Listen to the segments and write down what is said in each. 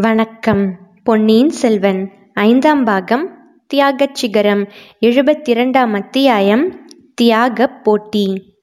வணக்கம். பொன்னியின் செல்வன் ஐந்தாம் பாகம் தியாகச் சிகரம் எழுபத்திரண்டாம் அத்தியாயம் தியாகப் போட்டி.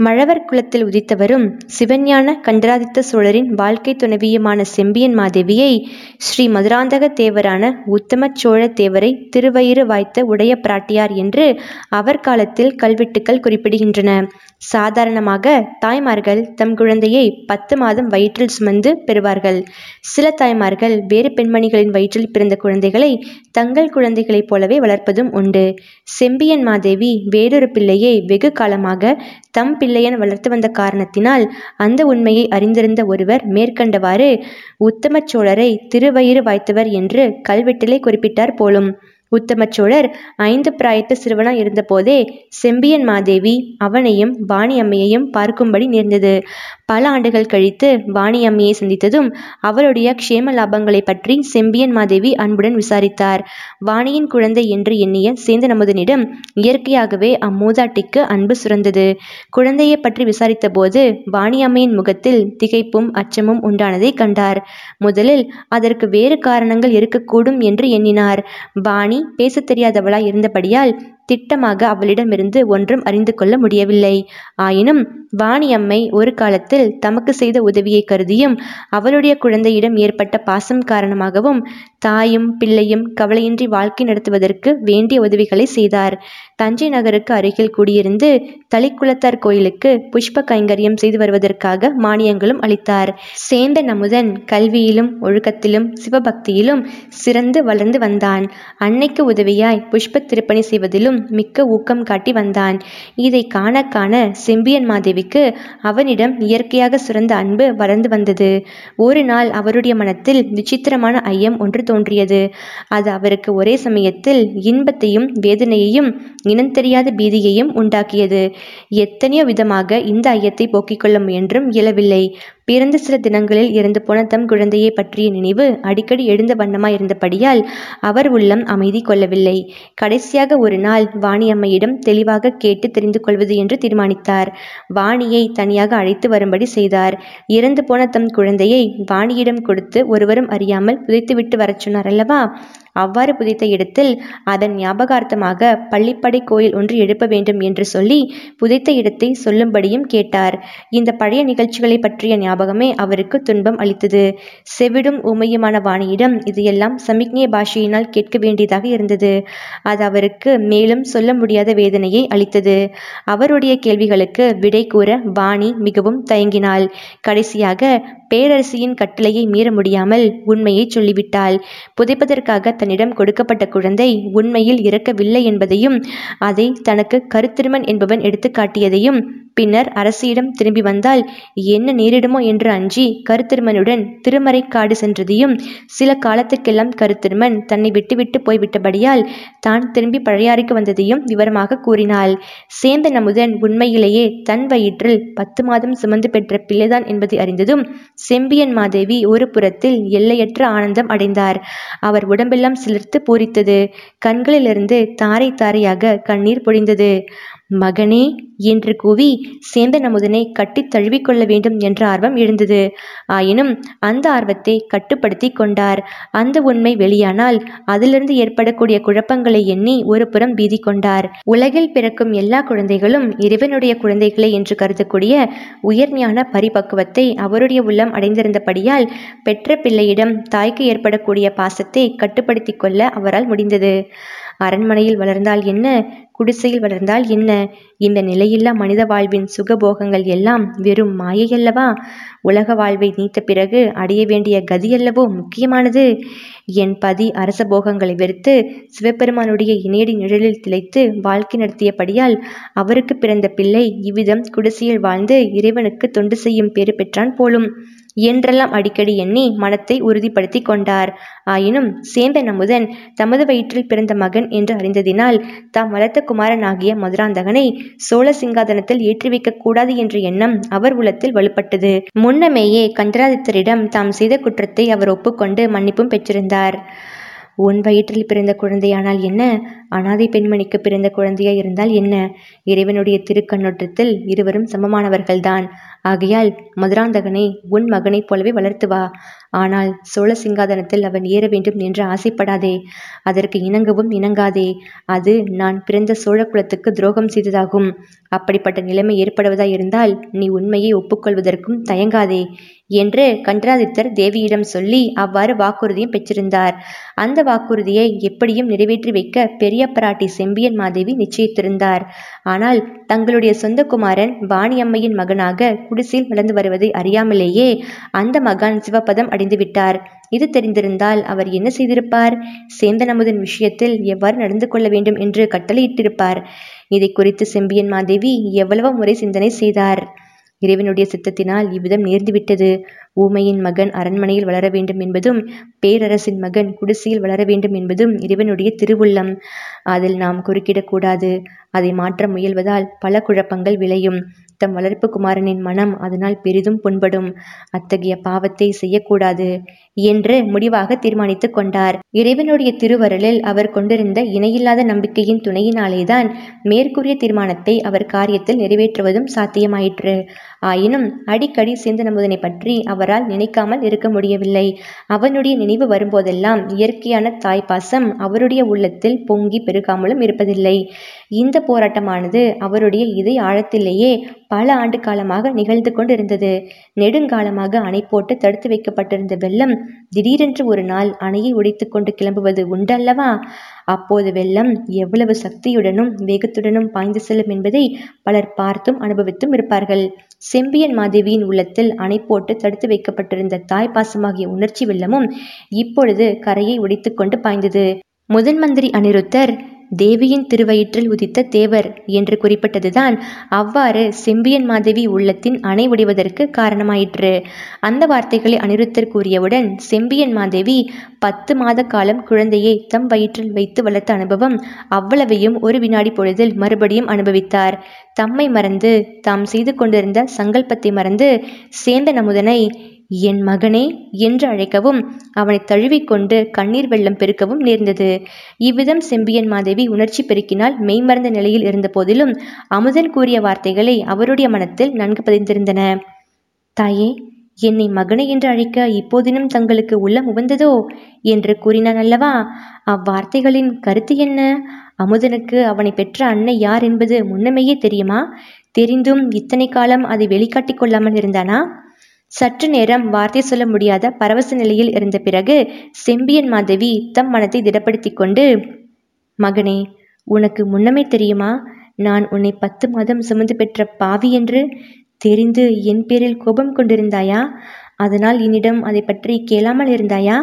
மழவர் குலத்தில் உதித்தவரும் சிவஞான கண்டராதித்த சோழரின் வாழ்க்கை துணைவியுமான செம்பியன் மாதேவியை ஸ்ரீ மதுராந்தக தேவரான உத்தம சோழ தேவரை திருவயிறு வாய்த்த உடைய பிராட்டியார் என்று அவர் காலத்தில் கல்வெட்டுக்கள் குறிப்பிடுகின்றன. சாதாரணமாக தாய்மார்கள் தம் குழந்தையை பத்து மாதம் வயிற்றில் சுமந்து பெறுவார்கள். சில தாய்மார்கள் வேறு பெண்மணிகளின் வயிற்றில் பிறந்த குழந்தைகளை தங்கள் குழந்தைகளைப் போலவே வளர்ப்பதும் உண்டு. செம்பியன் மாதேவி வேறொரு பிள்ளையை வெகு காலமாக தம் பிள்ளையன் வளர்த்து வந்த காரணத்தினால் அந்த உண்மையை அறிந்திருந்த ஒருவர் மேற்கண்டவாறு உத்தம சோழரை திருவயிறு வாய்த்தவர் என்று கல்வெட்டிலே குறிப்பிட்டார் போலும். உத்தம சோழர் ஐந்து பிராயத்து சிறுவனாய் இருந்தபோதே செம்பியன் மாதேவி அவனையும் வாணி அம்மையையும் பார்க்கும்படி நேர்ந்தது. பல ஆண்டுகள் கழித்து வாணி அம்மையை சந்தித்ததும் அவளுடைய க்ஷேம லாபங்களை பற்றி செம்பியன் மாதேவி அன்புடன் விசாரித்தார். வாணியின் குழந்தை என்று எண்ணிய சேந்தன் அமுதனிடம் இயற்கையாகவே அம்மூதாட்டிக்கு அன்பு சுரந்தது. குழந்தையை பற்றி விசாரித்த போது வாணி அம்மையின் முகத்தில் திகைப்பும் அச்சமும் உண்டானதை கண்டார். முதலில் அதற்கு வேறு காரணங்கள் இருக்கக்கூடும் என்று எண்ணினார். வாணி பேசத் தெரியாதவளாய் இருந்தபடியால் திட்டமாக அவளிடமிருந்து ஒன்றும் அறிந்து கொள்ள முடியவில்லை. ஆயினும் வாணி அம்மை ஒரு காலத்தில் தமக்கு செய்த உதவியை கருதியும் அவளுடைய குழந்தையிடம் ஏற்பட்ட பாசம் காரணமாகவும் தாயும் பிள்ளையும் கவலையின்றி வாழ்க்கை நடத்துவதற்கு வேண்டிய உதவிகளை செய்தார். தஞ்சை நகருக்கு அருகில் குடியிருந்து தளிக்குளத்தார் கோயிலுக்கு புஷ்ப கைங்கரியம் செய்து வருவதற்காக மானியங்களும் அளித்தார். சேந்த நமுதன் கல்வியிலும் ஒழுக்கத்திலும் சிவபக்தியிலும் சிறந்து வளர்ந்து வந்தான். அன்னைக்கு உதவியாய் புஷ்ப திருப்பணி செய்வதிலும் மிக்க ஊக்கம் காட்டி வந்தான். இதை காண காண செம்பியன் மாதேவிக்கு அவனிடம் இயற்கையாக சிறந்த அன்பு வளர்ந்து வந்தது. ஒரு நாள் அவருடைய மனத்தில் விசித்திரமான ஐயம் ஒன்று தோன்றியது. அது அவருக்கு ஒரே சமயத்தில் இன்பத்தையும் வேதனையையும் இனந்தெரியாத பீதியையும் உண்டாக்கியது. எத்தனையோ விதமாக இந்த ஐயத்தை போக்கிக் கொள்ள முயன்றும் இயலவில்லை. பிறந்த சில தினங்களில் இறந்து போன தம் குழந்தையை பற்றிய நினைவு அடிக்கடி எழுந்த வண்ணமாய் இருந்தபடியால் அவர் உள்ளம் அமைதி கொள்ளவில்லை. கடைசியாக ஒரு நாள் வாணி அம்மையிடம் தெளிவாக கேட்டு தெரிந்து கொள்வது என்று தீர்மானித்தார். வாணியை தனியாக அழைத்து வரும்படி செய்தார். இறந்து போன தம் குழந்தையை வாணியிடம் கொடுத்து ஒருவரும் அறியாமல் புதைத்துவிட்டு வரச் சொன்னார் அல்லவா? அவ்வாறு புதைத்த இடத்தில் அதன் ஞாபகார்த்தமாக பள்ளிப்படை கோயில் ஒன்று எழுப்ப வேண்டும் என்று சொல்லி புதைத்த இடத்தை சொல்லும்படியும் கேட்டார். இந்த பழைய நிகழ்ச்சிகளை பற்றிய ஞாபகமே அவருக்கு துன்பம் அளித்தது. செவிடும் உமையுமான வாணியிடம் இதையெல்லாம் சமிக்ஞை பாஷையினால் கேட்க வேண்டியதாக இருந்தது. அது அவருக்கு மேலும் சொல்ல முடியாத வேதனையை அளித்தது. அவருடைய கேள்விகளுக்கு விடை கூற வாணி மிகவும் தயங்கினாள். கடைசியாக பேரரசியின் கட்டளையை மீற முடியாமல் உண்மையை சொல்லிவிட்டாள். புதைப்பதற்காக தன்னிடம் கொடுக்கப்பட்ட குழந்தை உண்மையில் இறக்கவில்லை என்பதையும் அதை தனக்கு கருத்திருமன் என்பவன் எடுத்துக்காட்டியதையும் பின்னர் அரசியிடம் திரும்பி வந்தால் என்ன நேரிடுமோ என்று அஞ்சி கருத்திருமனுடன் திருமறைக்காடு சென்றதையும் சில காலத்துக்கெல்லாம் கருத்திருமன் தன்னை விட்டுவிட்டு போய்விட்டபடியால் தான் திரும்பி பழையாறைக்கு வந்ததையும் விவரமாக கூறினாள். சேந்த நமுதன் உண்மையிலேயே தன் வயிற்றில் பத்து மாதம் சுமந்து பெற்ற பிள்ளைதான் என்பதை அறிந்ததும் செம்பியன் மாதேவி ஒரு புறத்தில் எல்லையற்ற ஆனந்தம் அடைந்தார். அவர் உடம்பெல்லாம் சிலிர்த்து பூரித்தது. கண்களிலிருந்து தாரை தாரையாக கண்ணீர் பொழிந்தது. மகனே என்று கூவி சேந்தன் அமுதனை கட்டித் தழுவிக்கொள்ள வேண்டும் என்ற ஆர்வம் எழுந்தது. ஆயினும் அந்த ஆர்வத்தை கட்டுப்படுத்தி கொண்டார். அந்த உண்மை வெளியானால் அதிலிருந்து ஏற்படக்கூடிய குழப்பங்களை எண்ணி ஒரு புறம் பீதி கொண்டார். உலகில் பிறக்கும் எல்லா குழந்தைகளும் இறைவனுடைய குழந்தைகளை என்று கருதக்கூடிய உயர்ஞான பரிபக்குவத்தை அவருடைய உள்ளம் அடைந்திருந்தபடியால் பெற்ற பிள்ளையிடம் தாய்க்கு ஏற்படக்கூடிய பாசத்தை கட்டுப்படுத்தி கொள்ள அவரால் முடிந்தது. அரண்மனையில் வளர்ந்தால் என்ன? குடிசையில் வளர்ந்தால் என்ன? இந்த நிலையில்லா மனித வாழ்வின் சுகபோகங்கள் எல்லாம் வெறும் மாயையல்லவா? உலக வாழ்வை நீத்த பிறகு அடைய வேண்டிய கதியல்லவோ முக்கியமானது? என் பதி அரச போகங்களை வெறுத்து சிவபெருமானுடைய இணையடி நிழலில் திளைத்து வாழ்க்கை நடத்தியபடியால் அவருக்கு பிறந்த பிள்ளை இவ்விதம் குடிசையில் வாழ்ந்து இறைவனுக்கு தொண்டு செய்யும் பேறு பெற்றான் போலும். என்றெல்லாம் அடிக்கடி எண்ணி மனத்தை உறுதிப்படுத்தி கொண்டார். ஆயினும் சேந்தன் அமுதன் தமது வயிற்றில் பிறந்த மகன் என்று அறிந்ததினால் தாம் வளர்த்த குமாரனாகிய மதுராந்தகனை சோழ சிங்காதனத்தில் ஏற்றி வைக்கக் கூடாது என்ற எண்ணம் அவர் உள்ளத்தில் வலுப்பட்டது. முன்னமேயே கண்டராதித்தரிடம் தாம் செய்த குற்றத்தை அவர் ஒப்புக்கொண்டு மன்னிப்பும் பெற்றிருந்தார். உன் வயிற்றில் பிறந்த குழந்தையானால் என்ன? அனாதை பெண்மணிக்கு பிறந்த குழந்தையாய் இருந்தால் என்ன? இறைவனுடைய திருக்கண்ணோட்டத்தில் இருவரும் சமமானவர்கள்தான். ஆகையால் மதுராந்தகனை உன் மகனைப் போலவே வளர்த்து வா. ஆனால் சோழ சிங்காதனத்தில் அவன் ஏற வேண்டும் என்று ஆசைப்படாதே. அதற்கு இணங்கவும் இணங்காதே. அது நான் பிறந்த சோழ குலத்துக்கு துரோகம் செய்ததாகும். அப்படிப்பட்ட நிலைமை ஏற்படுவதாயிருந்தால் நீ உண்மையை ஒப்புக்கொள்வதற்கும் தயங்காதே என்று கண்டராதித்தர் தேவியிடம் சொல்லி அவ்வாறு வாக்குறுதியும் பெற்றிருந்தார். அந்த வாக்குறுதியை எப்படியும் நிறைவேற்றி வைக்க பெரிய பிராட்டி செம்பியன் மாதேவி நிச்சயித்திருந்தார். ஆனால் தங்களுடைய சொந்த குமாரன் வாணியம்மையின் மகனாக குடிசையில் வளர்ந்து வருவதை அறியாமலேயே அந்த மகான் சிவபதம் அடைந்துவிட்டார் இது தெரிந்திருந்தால் அவர் என்ன செய்திருப்பார்? சேந்தனமுதன் விஷயத்தில் எவ்வாறு நடந்து கொள்ள வேண்டும் என்று கட்டளையிட்டிருப்பார். இதை குறித்து செம்பியன் மாதேவி எவ்வளவோ முறை சிந்தனை செய்தார். இறைவனுடைய சித்தத்தினால் இவ்விதம் நேர்ந்துவிட்டது. ஊமையின் மகன் அரண்மனையில் வளர வேண்டும் என்பதும் பேரரசின் மகன் குடிசையில் வளர வேண்டும் என்பதும் இறைவனுடைய திருவுள்ளம். அதில் நாம் குறுக்கிடக்கூடாது. அதை மாற்ற முயல்வதால் பல குழப்பங்கள் விளையும். தம் வளர்ப்பு குமாரனின் மனம் அதனால் பெரிதும் புண்படும். அத்தகைய பாவத்தை செய்யக்கூடாது என்று முடிவாக தீர்மானித்து கொண்டார். இறைவனுடைய திருவருளில் அவர் கொண்டிருந்த இணையில்லாத நம்பிக்கையின் துணையினாலேதான் மேற்கூறிய தீர்மானத்தை அவர் காரியத்தில் நிறைவேற்றுவதும் சாத்தியமாயிற்று. ஆயினும் அடிக்கடி சேந்தனமுதனை பற்றி அவர் அவரால் நினைக்காமல் இருக்க முடியவில்லை. அவனுடைய நினைவு வரும்போதெல்லாம் இயற்கையான தாய்ப்பாசம் அவருடைய உள்ளத்தில் பொங்கி பெருகாமலும் இருப்பதில்லை. இந்த போராட்டமானது அவருடைய இதை ஆழத்திலேயே பல ஆண்டு காலமாக நிகழ்ந்து கொண்டிருந்தது. நெடுங்காலமாக அணை போட்டு தடுத்து வைக்கப்பட்டிருந்த வெள்ளம் திடீரென்று ஒரு நாள் அணையை உடைத்து கொண்டு கிளம்புவது உண்டல்லவா? அப்போது வெள்ளம் எவ்வளவு சக்தியுடனும் வேகத்துடனும் பாய்ந்து செல்லும் என்பதை பலர் பார்த்தும் அனுபவித்தும் இருப்பார்கள். செம்பியன் மாதேவியின் உள்ளத்தில் அணை போட்டு தடுத்து வைக்கப்பட்டிருந்த தாய் பாசமாகிய உணர்ச்சி வெள்ளமும் இப்பொழுது கரையை உடைத்துக்கொண்டு பாய்ந்தது. முதன் மந்திரி அனிருத்தர் தேவியின் திருவயிற்றில் உதித்த தேவர் என்று குறிப்பிட்டதுதான் அவ்வாறு செம்பியன் மாதேவி உள்ளத்தின் அணை உடைவதற்கு காரணமாயிற்று. அந்த வார்த்தைகளை அனிருத்தர் கூறியவுடன் செம்பியன் மாதேவி பத்து மாத காலம் குழந்தையை தம் வயிற்றில் வைத்து வளர்த்த அனுபவம் அவ்வளவையும் ஒரு வினாடி பொழுதில் மறுபடியும் அனுபவித்தார். தம்மை மறந்து தாம் செய்து கொண்டிருந்த சங்கல்பத்தை மறந்து சேந்த நமுதனை என் மகனே என்று அழைக்கவும் அவனை தழுவிக்கொண்டு கண்ணீர் வெள்ளம் பெருக்கவும் நேர்ந்தது. இவ்விதம் செம்பியன் மாதேவி உணர்ச்சி பெருக்கினால் மெய்மறந்த நிலையில் இருந்த போதிலும் அமுதன் கூறிய வார்த்தைகளை அவருடைய மனத்தில் நன்கு பதிந்திருந்தன. தாயே என்னை மகனை என்று அழைக்க இப்போதினும் தங்களுக்கு உள்ளம் உவந்ததோ என்று கூறினான் அல்லவா? அவ்வார்த்தைகளின் கருத்து என்ன? அமுதனுக்கு அவனை பெற்ற அன்னை யார் என்பது முன்னமேயே தெரியுமா? தெரிந்தும் இத்தனை காலம் அதை வெளிக்காட்டிக் கொள்ளாமல் இருந்தானா? சற்று நேரம் வார்த்தை சொல்ல முடியாத பரவச நிலையில் இருந்த பிறகு செம்பியன் மாதவி தம் மனத்தை திடப்படுத்தி கொண்டு மகனே உனக்கு முன்னமே தெரியுமா? நான் உன்னை பத்து மாதம் சுமந்து பெற்ற பாவி என்று தெரிந்து என் பேரில் கோபம் கொண்டிருந்தாயா? அதனால் என்னிடம் அதை பற்றி கேளாமல் இருந்தாயா?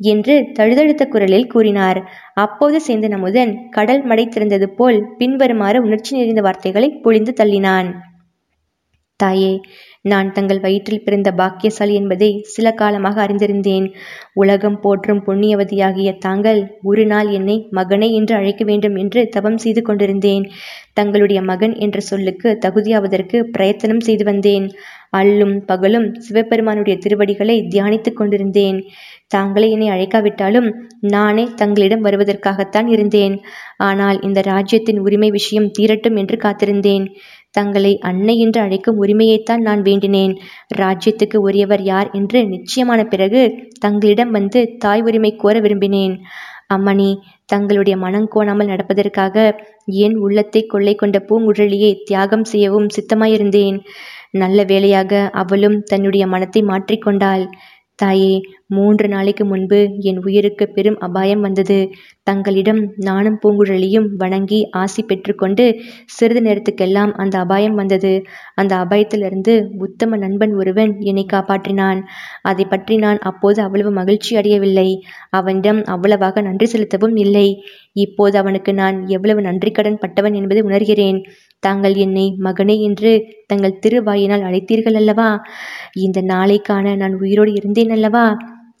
என்று தழுதழுத்த குரலில் கூறினார். அப்போது சேர்ந்த நமுதன் கடல் மடை திறந்தது போல் பின்வருமாறு உணர்ச்சி நிறைந்த வார்த்தைகளை பொழிந்து தள்ளினான். தாயே நான் தங்கள் வயிற்றில் பிறந்த பாக்கியசாலி என்பதை சில காலமாக அறிந்திருந்தேன். உலகம் போற்றும் புண்ணியவதியாகிய தாங்கள் ஒரு நாள் என்னை மகனே என்று அழைக்க வேண்டும் என்று தவம் செய்து கொண்டிருந்தேன். தங்களுடைய மகன் என்ற சொல்லுக்கு தகுதியாவதற்கு பிரயத்தனம் செய்து வந்தேன். அல்லும் பகலும் சிவபெருமானுடைய திருவடிகளை தியானித்துக் கொண்டிருந்தேன். தாங்களே என்னை அழைக்காவிட்டாலும் நானே தங்களிடம் வருவதற்காகத்தான் இருந்தேன். ஆனால் இந்த ராஜ்யத்தின் உரிமை விஷயம் தீரட்டும் என்று காத்திருந்தேன். தங்களை அன்னை என்று அழைக்கும் உரிமையைத்தான் நான் வேண்டினேன். ராஜ்யத்துக்கு உரியவர் யார் என்று நிச்சயமான பிறகு தங்களிடம் வந்து தாய் உரிமை கோர விரும்பினேன். அம்மணி தங்களுடைய மனம் கோணாமல் நடப்பதற்காக என் உள்ளத்தை கொள்ளை கொண்ட பூங்குழலியை தியாகம் செய்யவும் சித்தமாயிருந்தேன். நல்ல வேளையாக அவளும் தன்னுடைய மனத்தை மாற்றிக்கொண்டாள். தாயே மூன்று நாளைக்கு முன்பு என் உயிருக்கு பெரும் அபாயம் வந்தது. தங்களிடம் நானும் பூங்குழலியும் வணங்கி ஆசி பெற்றுக்கொண்டு சிறிது நேரத்துக்கெல்லாம் அந்த அபாயம் வந்தது. அந்த அபாயத்திலிருந்து உத்தம நண்பன் ஒருவன் என்னை காப்பாற்றினான். அதை பற்றி நான் அப்போது அவ்வளவு மகிழ்ச்சி அடையவில்லை. அவனிடம் அவ்வளவாக நன்றி செலுத்தவும் இல்லை. இப்போது அவனுக்கு நான் எவ்வளவு நன்றி கடன் பட்டவன் என்பதை உணர்கிறேன். தாங்கள் என்னை மகனே என்று தங்கள் திருவாயினால் அழைத்தீர்கள் அல்லவா? இந்த நாளை காண நான் உயிரோடு இருந்தேன் அல்லவா?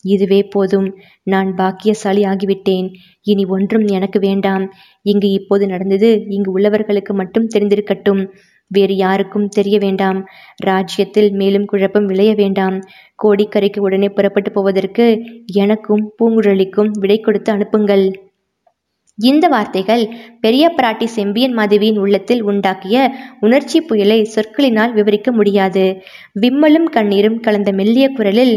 இதுவே போதும். நான் பாக்கியசாலி ஆகிவிட்டேன். இனி ஒன்றும் எனக்கு வேண்டாம். இங்கு இப்போது நடந்தது இங்கு உள்ளவர்களுக்கு மட்டும் தெரிந்திருக்கட்டும். வேறு யாருக்கும் தெரிய வேண்டாம். ராஜ்யத்தில் மேலும் குழப்பம் விளைய வேண்டாம். கோடிக்கரைக்கு உடனே புறப்பட்டு போவதற்கு எனக்கும் பூங்குழலிக்கும் விடை கொடுத்து அனுப்புங்கள். இந்த வார்த்தைகள் பெரிய பிராட்டி செம்பியன் மாதவியின் உள்ளத்தில் உண்டாக்கிய உணர்ச்சி புயலை சொற்களினால் விவரிக்க முடியாது. விம்மலும் கண்ணீரும் கலந்த மெல்லிய குரலில்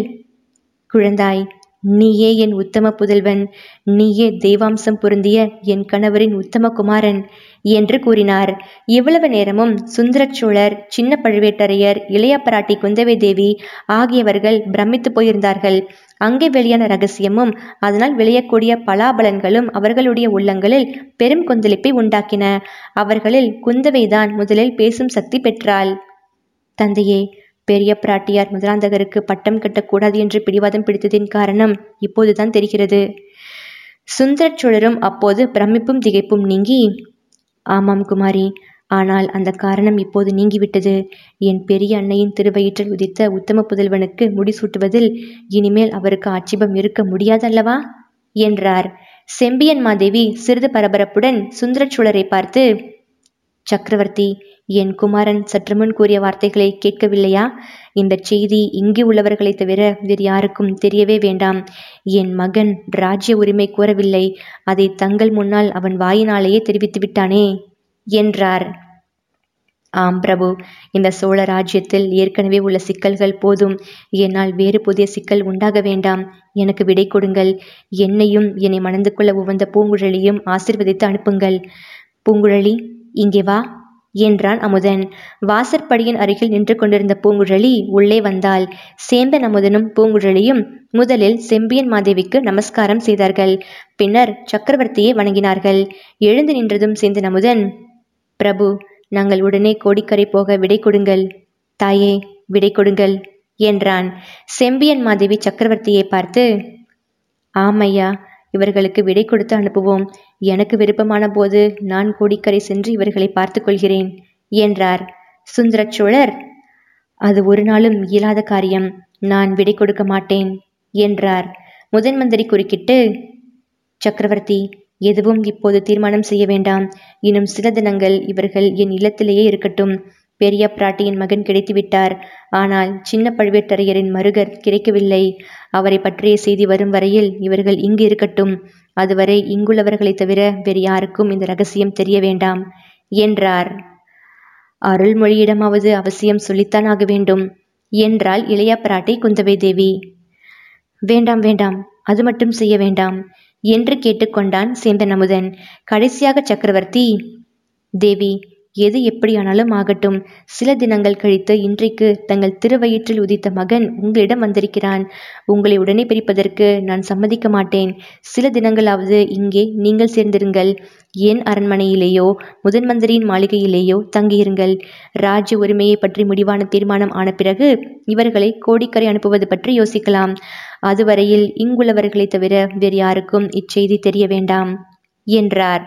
குழந்தாய் நீயே என் உத்தம புதல்வன். நீயே தெய்வாம்சம் பொருந்திய என் கணவரின் உத்தம குமாரன் என்று கூறினார். இவ்வளவு நேரமும் சுந்தரச்சோழர் சின்ன பழுவேட்டரையர் இளைய பராட்டி குந்தவை தேவி ஆகியவர்கள் பிரமித்து போயிருந்தார்கள். அங்கே வெளியான ரகசியமும் அதனால் விளையக்கூடிய பலாபலன்களும் அவர்களுடைய உள்ளங்களில் பெரும் கொந்தளிப்பை உண்டாக்கின. அவர்களில் குந்தவைதான் முதலில் பேசும் சக்தி பெற்றாள். தந்தையே பெரிய பிராட்டியார் முதலாந்தகருக்கு பட்டம் கட்டக்கூடாது என்று பிடிவாதம் பிடித்ததின் காரணம் இப்போதுதான் தெரிகிறது. சுந்தர சோழரும் அப்போது பிரமிப்பும் திகைப்பும் நீங்கி ஆமாம் குமாரி ஆனால் அந்த காரணம் இப்போது நீங்கிவிட்டது. என் பெரிய அன்னையின் திருவயிற்றில் உதித்த உத்தம புதல்வனுக்கு முடிசூட்டுவதில் இனிமேல் அவருக்கு ஆட்சேபம் இருக்க முடியாதல்லவா? என்றார். செம்பியன் மாதேவி சிறிது பரபரப்புடன் சுந்தரச்சோழரை பார்த்து சக்கரவர்த்தி என் குமாரன் சற்றுமுன் கூறிய வார்த்தைகளை கேட்கவில்லையா? இந்த செய்தி இங்கே உள்ளவர்களை தவிர வேறு யாருக்கும் தெரியவே வேண்டாம். என் மகன் ராஜ்ய உரிமை கோரவில்லை. அதை தங்கள் முன்னால் அவன் வாயினாலேயே தெரிவித்து விட்டானே? என்றார். ஆம் பிரபு இந்த சோழ ராஜ்யத்தில் ஏற்கனவே உள்ள சிக்கல்கள் போதும். என்னால் வேறு புதிய சிக்கல் உண்டாக வேண்டாம். எனக்கு விடை கொடுங்கள். என்னையும் என்னை மணந்து கொள்ள உவந்த பூங்குழலியும் ஆசிர்வதித்து அனுப்புங்கள். பூங்குழலி இங்கே வா. என்றான் அமுதன். வாசற்படியின் அருகில் நின்று கொண்டிருந்த பூங்குழலி உள்ளே வந்தாள். சேந்தன் அமுதனும் பூங்குழலியும் முதலில் செம்பியன் மாதேவிக்கு நமஸ்காரம் செய்தார்கள். பின்னர் சக்கரவர்த்தியை வணங்கினார்கள். எழுந்து நின்றதும் சேந்தன் அமுதன் பிரபு நாங்கள் உடனே கோடிக்கரை போக விடை கொடுங்கள். தாயே விடை கொடுங்கள் என்றான். செம்பியன் மாதேவி சக்கரவர்த்தியை பார்த்து ஆமையா இவர்களுக்கு விடை கொடுத்து அனுப்புவோம். எனக்கு விருப்பமான போது நான் கோடிக்கரை சென்று இவர்களை பார்த்து கொள்கிறேன் என்றார். சுந்தரச்சோழர் அது ஒரு நாளும் இயலாத காரியம். நான் விடை கொடுக்க மாட்டேன் என்றார். முதன் மந்திரி குறுக்கிட்டு சக்கரவர்த்தி எதுவும் இப்போது தீர்மானம் செய்ய வேண்டாம். இன்னும் சில தினங்கள் இவர்கள் என் இல்லத்திலேயே இருக்கட்டும். பெரிய பிராட்டியின் மகன் கிடைத்துவிட்டார். ஆனால் சின்ன பழுவேட்டரையரின் மருகர் கிடைக்கவில்லை. அவரை பற்றிய செய்தி வரும் வரையில் இவர்கள் இங்கு இருக்கட்டும். அதுவரை இங்குள்ளவர்களை தவிர வேறு யாருக்கும் இந்த ரகசியம் தெரிய வேண்டாம் என்றார். அருள்மொழியிடமாவது அவசியம் சொல்லித்தான் ஆக வேண்டும் என்றாள் இளைய பிராட்டி குந்தவை தேவி வேண்டாம் வேண்டாம் அது மட்டும் செய்ய வேண்டாம் என்று கேட்டுக்கொண்டான் சேந்தன் அமுதன். கடைசியாக சக்கரவர்த்தி தேவி எது எப்படியானாலும் ஆகட்டும். சில தினங்கள் கழித்து இன்றைக்கு தங்கள் திருவயிற்றில் உதித்த மகன் உங்களிடம் வந்திருக்கிறான். உங்களை உடனே பிரிப்பதற்கு நான் சம்மதிக்க மாட்டேன். சில தினங்களாவது இங்கே நீங்கள் சேர்ந்திருங்கள். என் அரண்மனையிலேயோ முதன் மந்திரியின் மாளிகையிலேயோ தங்கியிருங்கள். ராஜ்ய உரிமையை பற்றி முடிவான தீர்மானம் ஆன பிறகு இவர்களை கோடிக்கரை அனுப்புவது பற்றி யோசிக்கலாம். அதுவரையில் இங்குள்ளவர்களை தவிர வேறு யாருக்கும் இச்செய்தி தெரிய வேண்டாம் என்றார்.